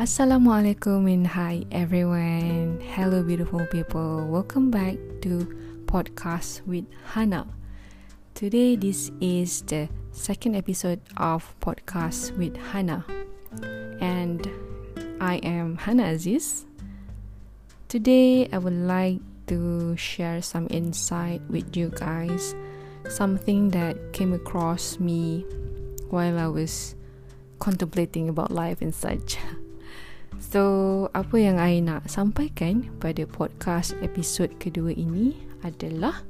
Assalamualaikum and hi everyone. Hello beautiful people. Welcome back to podcast with Hana. Today this is the second episode of podcast with Hana. And I am Hana Aziz. Today I would like to share some insight with you guys. Something that came across me while I was contemplating about life and such. So, apa yang I nak sampaikan pada podcast episod kedua ini adalah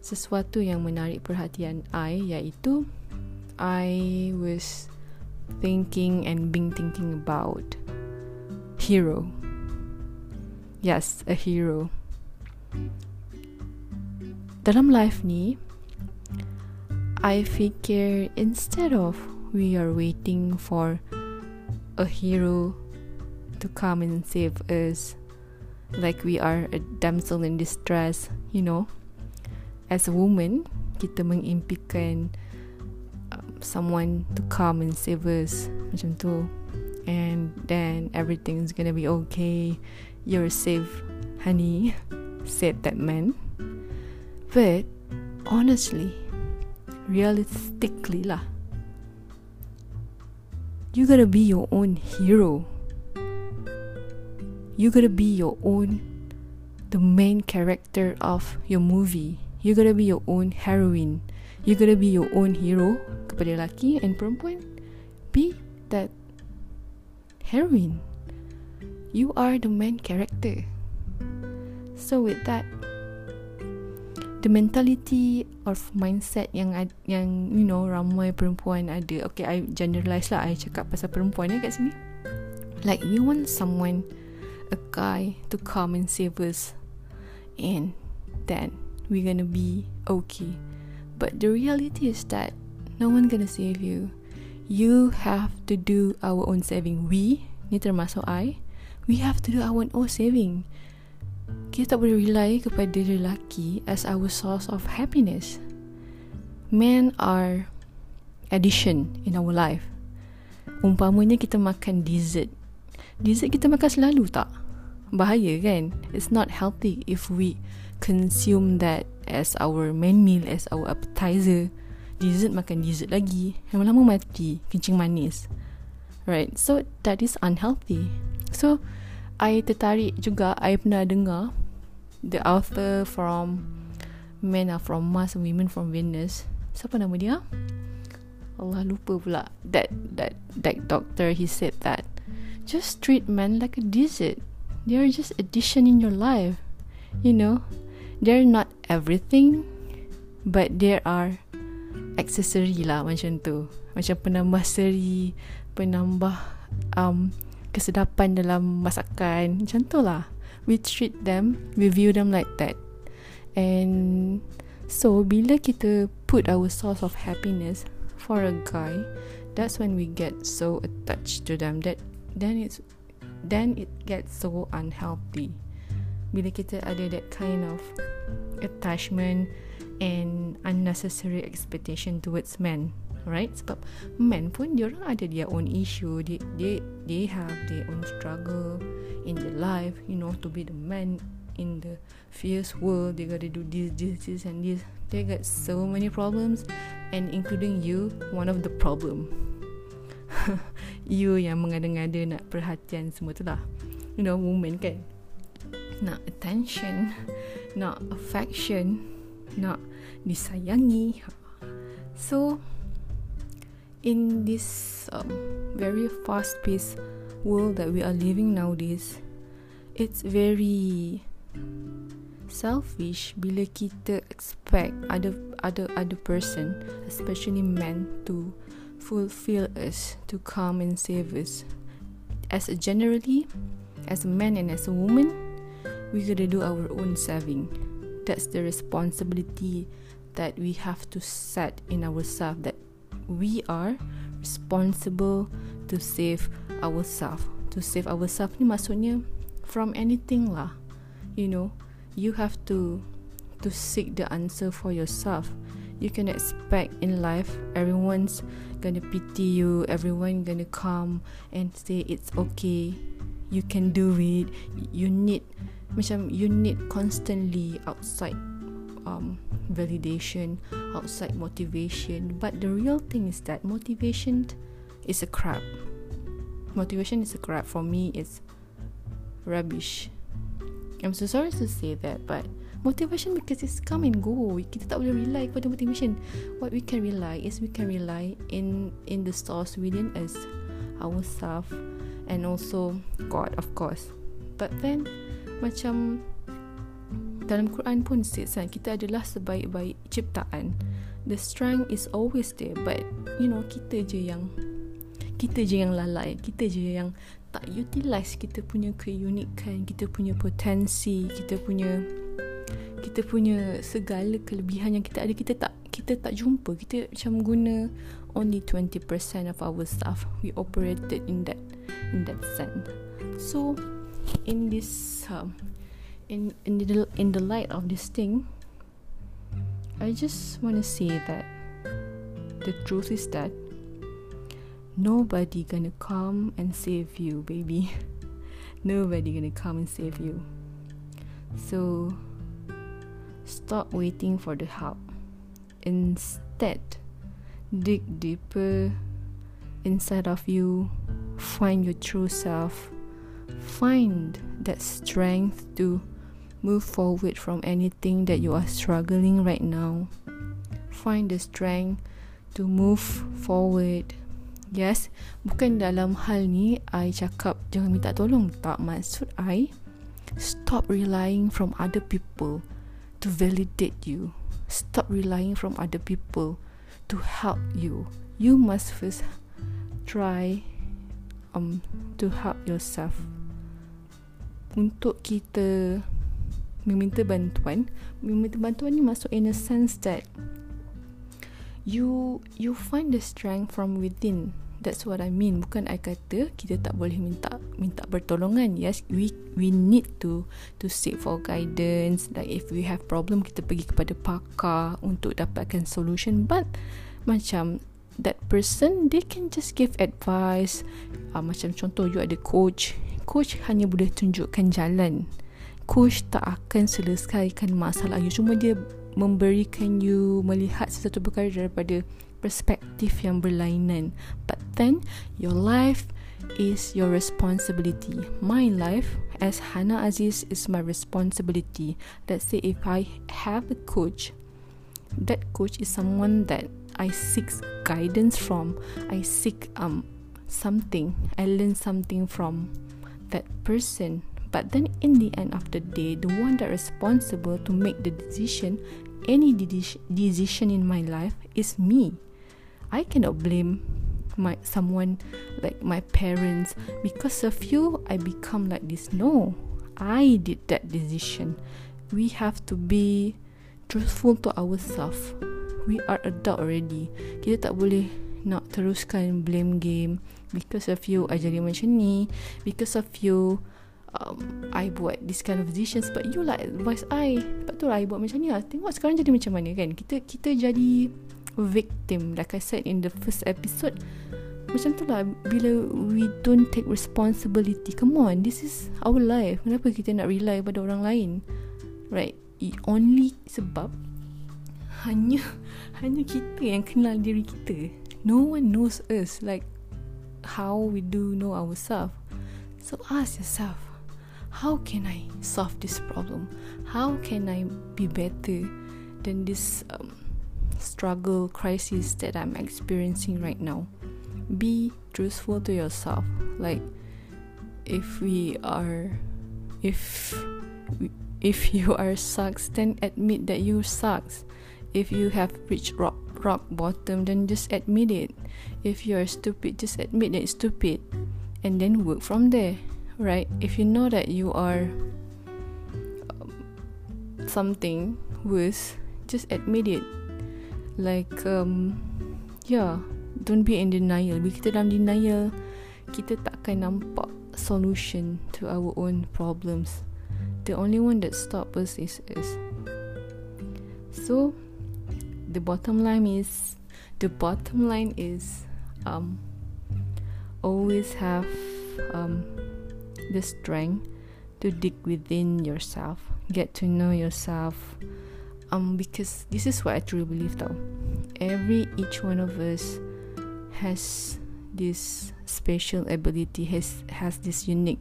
sesuatu yang menarik perhatian I iaitu I was thinking and being thinking about hero. Yes, a hero. Dalam life ni, I fikir instead of we are waiting for a hero to come and save us. Like we are a damsel in distress you know. As a woman kita mengimpikan um, someone to come and save us macam tu. And then everything's gonna be okay. You're safe honey said that man. But honestly realistically lah you gotta be your own hero you gotta be your own the main character of your movie. You gotta be your own heroine. You gotta be your own hero kepada lelaki and perempuan. Be that heroine. You are the main character. So with that the mentality of mindset yang yang you know ramai perempuan ada. Okay I generalize lah. I cakap pasal perempuan ya kat sini. Like we want someone a guy to come and save us. And then we're gonna be okay. But the reality is that no one gonna save you. You have to do our own saving. We ni termasuk I we have to do our own saving. Kita tak boleh rely kepada lelaki as our source of happiness. Men are addition in our life. Umpamanya kita makan dessert. Dessert kita makan selalu tak? Bahaya kan? It's not healthy if we consume that as our main meal, as our appetizer. Dessert makan dessert lagi. Lama-lama mati, kencing manis. Right? So, that is unhealthy. So, I tertarik juga, I pernah dengar the author from Men are from Mars and Women from Venus. Siapa nama dia? Allah lupa pula. That that that doctor he said that just treat men like a dessert. They are just addition in your life. You know, they're not everything, but there are accessory lah macam tu. Macam penambah seri, penambah um, kesedapan dalam masakan. Macam tu lah. We treat them, we view them like that. And so, bila kita put our source of happiness for a guy, that's when we get so attached to them that then it's then it gets so unhealthy. Bila kita ada that kind of attachment and unnecessary expectation towards men right sebab men pun dia orang ada their own issue. They they they have their own struggle in their life you know to be the man in the fierce world. They got to do this this this and this. They got so many problems and including you one of the problem you yang mengada-ngada nak perhatian semua tu lah. You know woman kan. Nak attention nak affection nak disayangi. So in this um, very fast paced world that we are living nowadays it's very selfish bila kita expect other other other person especially men to fulfill us to come and save us. As a generally, as a man and as a woman, we gotta do our own saving. That's the responsibility that we have to set in ourselves that we are responsible to save ourselves. To save ourselves ni maksudnya from anything lah. You know, you have to to seek the answer for yourself. You can expect in life. Everyone's gonna pity you. Everyone gonna come and say it's okay. You can do it. You need macam you need constantly outside um, validation outside motivation. But the real thing is that motivation is a crap. Motivation is a crap. For me it's rubbish. I'm so sorry to say that but motivation because it's come and go. Kita tak boleh rely pada motivation. What we can rely is we can rely in in the source within us ourselves and also God of course. But then macam dalam Quran pun says kan kita adalah sebaik-baik ciptaan. The strength is always there but you know kita je yang kita je yang lalai. Kita je yang tak utilize kita punya keunikan kita punya potensi kita punya kita punya segala kelebihan yang kita ada kita tak kita tak jumpa. Kita macam guna only 20% of our stuff we operated in that in that sense. So in this um, in in the in the light of this thing i just want to say that the truth is that nobody gonna come and save you baby. Nobody gonna come and save you. So stop waiting for the help. Instead dig deeper inside of you, find your true self, find that strength to move forward from anything that you are struggling right now. Find the strength to move forward. Yes, bukan dalam hal ni I cakap jangan minta tolong. Tak maksud I stop relying from other people to validate you. Stop relying from other people to help you. You must first try um to help yourself. Untuk kita meminta bantuan meminta bantuan ni masuk in a sense that you you find the strength from within that's what i mean. Bukan i kata kita tak boleh minta minta pertolongan. Yes we we need to to seek for guidance. Like if we have problem kita pergi kepada pakar untuk dapatkan solution. But macam that person they can just give advice. Uh, macam contoh you ada coach. Coach hanya boleh tunjukkan jalan. Coach tak akan selesaikan masalah you. Cuma dia memberikan you melihat sesuatu perkara daripada perspektif yang berlainan but then your life is your responsibility my life as Hana Aziz is my responsibility let's say if I have a coach that coach is someone that I seek guidance from. I seek um something. I learn something from that person. But then in the end of the day, the one that responsible to make the decision, any decision in my life is me. I cannot blame my someone like my parents. Because of you I become like this. No, I did that decision. We have to be truthful to ourselves. We are adult already. Kita tak boleh nak teruskan blame game. Because of you I jadi macam ni. Because of you um, I buat this kind of decisions. But you like advice I. Sebab tu lah I buat macam ni lah. Tengok sekarang jadi macam mana kan? Kita kita jadi victim. Like I said in the first episode macam tu lah bila we don't take responsibility. Come on this is our life. Kenapa kita nak rely pada orang lain? Right? Only sebab hanya hanya kita yang kenal diri kita. No one knows us like how we do know ourselves. So ask yourself how can i solve this problem? How can i be better than this um, struggle crisis that i'm experiencing right now. Be truthful to yourself. Like if we are if if you are sucks then admit that you sucks. If you have reached rock rock bottom then just admit it. If you're stupid just admit that it's stupid. And then work from there right? If you know that you are um, something worse just admit it like um yeah don't be in denial. Bila kita dalam denial kita takkan nampak solution to our own problems. The only one that stop us is us. So the bottom line is the bottom line is um, always have um, the strength to dig within yourself, get to know yourself. Um, because this is what I truly believe though. Every each one of us has this special ability, has has this unique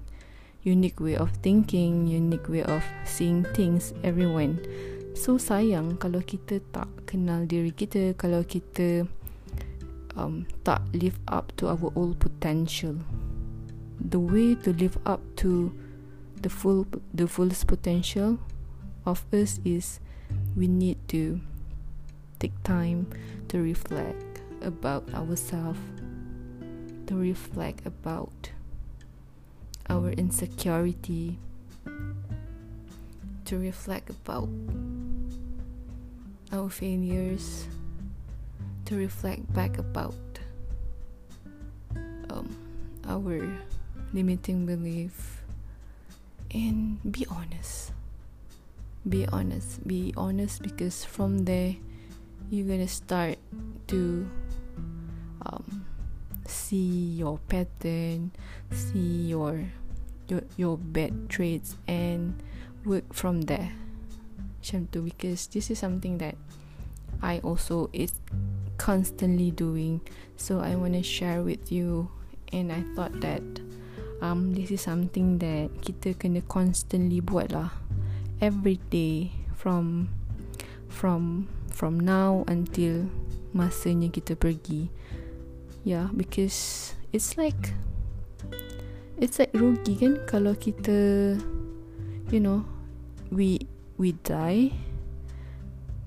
unique way of thinking, unique way of seeing things everyone. So sayang kalau kita tak kenal diri kita, kalau kita um, tak live up to our old potential. The way to live up to the full the fullest potential of us is we need to take time to reflect about ourselves to reflect about our insecurity to reflect about our failures to reflect back about um, our limiting belief and be honest be honest. Be honest because from there you're gonna start to um, see your pattern see your your, your bad traits and work from there. Macam because this is something that I also is constantly doing. So I want to share with you and I thought that um, this is something that kita kena constantly buat lah every day from from from now until masanya kita pergi. Yeah because it's like it's like rugi kan kalau kita you know we we die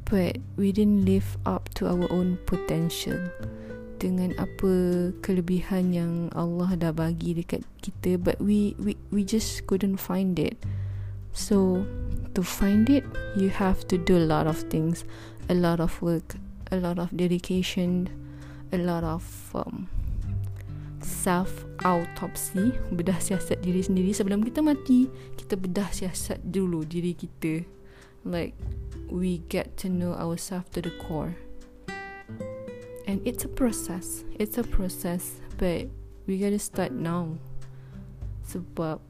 but we didn't live up to our own potential. Dengan apa kelebihan yang Allah dah bagi dekat kita but we we we just couldn't find it. So to find it you have to do a lot of things. A lot of work a lot of dedication a lot of um, self autopsy bedah siasat diri sendiri. Sebelum kita mati kita bedah siasat dulu diri kita. Like we get to know ourselves to the core. And it's a process. It's a process but we gotta start now. Sebab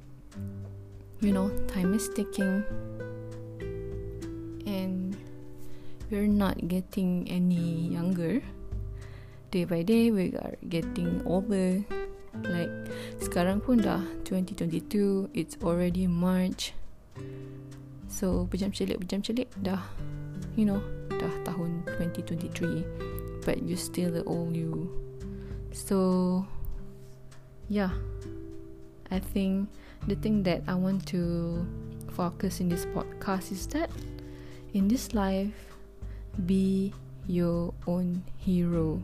you know time is ticking we're not getting any younger. Day by day we are getting older. Like sekarang pun dah 2022 it's already march. So berjam celik berjam celik dah you know dah tahun 2023 but you still the old you. So, yeah, I think the thing that I want to focus in this podcast is that in this life, be your own hero,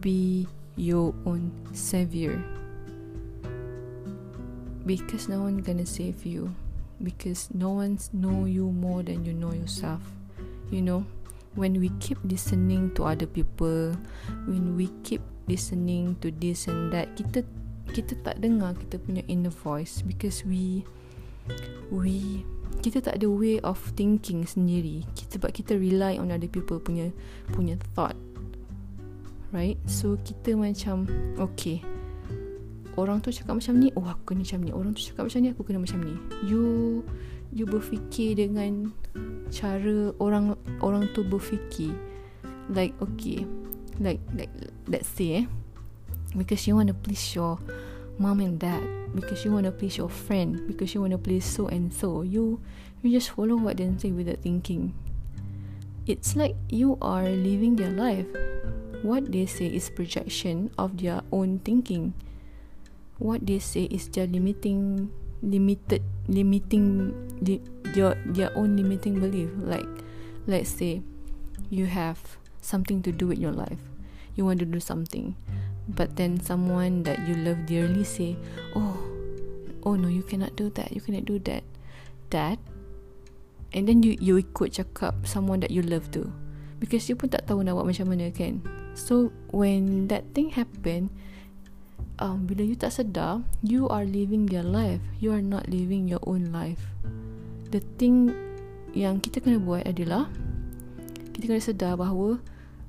be your own savior. Because no one gonna save you. Because no one's know you more than you know yourself. You know? when we keep listening to other people when we keep listening to this and that kita kita tak dengar kita punya inner voice because we we kita tak ada way of thinking sendiri. Sebab kita rely on other people punya punya thought. Right? So kita macam okay. Orang tu cakap macam ni oh aku kena macam ni. Orang tu cakap macam ni aku kena macam ni. You you berfikir dengan cara orang orang tu berfikir. Like okay. Like like let's say eh because you want to please your mom and dad because you want to please your friend because you want to please so and so. You you just follow what they say without thinking. It's like you are living their life. What they say is projection of their own thinking. What they say is their limiting limited limiting li, their their own limiting belief. Like let's say you have something to do with your life. You want to do something but then someone that you love dearly say oh oh no you cannot do that you cannot do that that. And then you you ikut cakap someone that you love to because you pun tak tahu nak buat macam mana kan? So when that thing happen um, bila you tak sedar you are living their life. You are not living your own life. The thing yang kita kena buat adalah kita kena sedar bahawa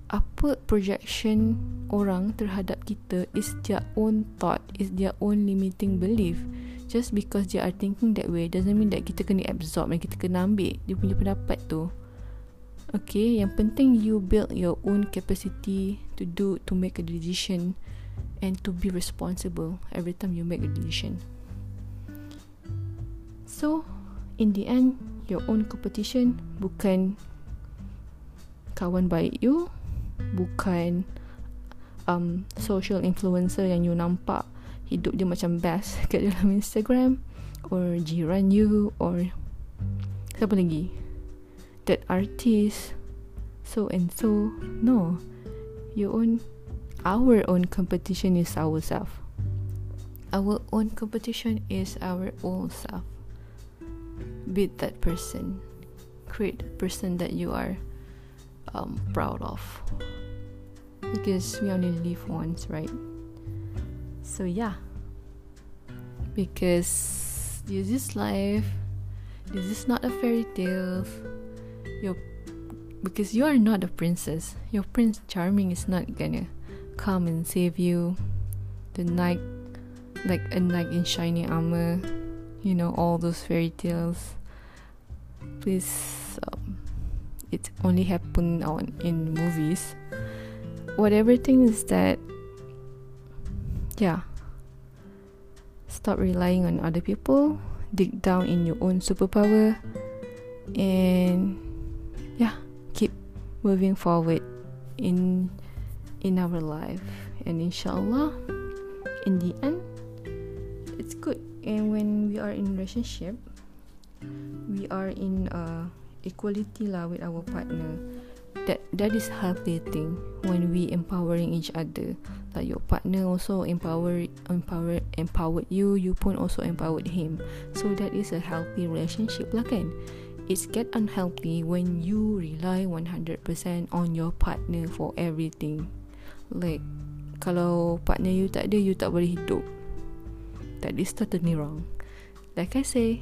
apa projection orang terhadap kita is their own thought is their own limiting belief. Just because they are thinking that way doesn't mean that kita kena absorb dan kita kena ambil dia punya pendapat tu. Okay yang penting you build your own capacity to do to make a decision and to be responsible every time you make a decision. So in the end your own competition bukan kawan baik you bukan um, social influencer yang you nampak hidup dia macam best kat dalam Instagram or jiran you or siapa lagi? That artist so and so. No your own our own competition is ourself. Our own competition is our own self. Beat that person. Create the person that you are um, proud of because we only live once right So yeah. Because this is life. This is not a fairy tale. Your because you are not a princess. Your prince charming is not gonna come and save you. The knight like a knight in shiny armor. You know all those fairy tales. Please um, it only happen on in movies. Whatever thing is that yeah. Stop relying on other people dig down in your own superpower and yeah keep moving forward in in our life. And inshallah in the end it's good. And when we are in relationship we are in uh, equality lah with our partner. That that is healthy thing when we empowering each other. Like your partner also empower empower empowered you you pun also empowered him. So that is a healthy relationship lah kan. It's get unhealthy when you rely 100% on your partner for everything. Like kalau partner you tak ada you tak boleh hidup. That is totally wrong. Like i say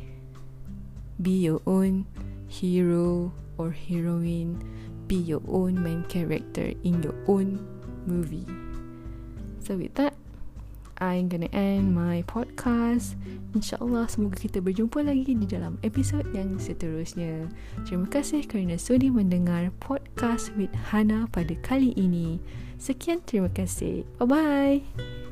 be your own hero or heroine be your own main character in your own movie. So with that, I'm gonna end my podcast. InsyaAllah semoga kita berjumpa lagi di dalam episod yang seterusnya. Terima kasih kerana sudi mendengar podcast with Hana pada kali ini. Sekian terima kasih. Bye-bye.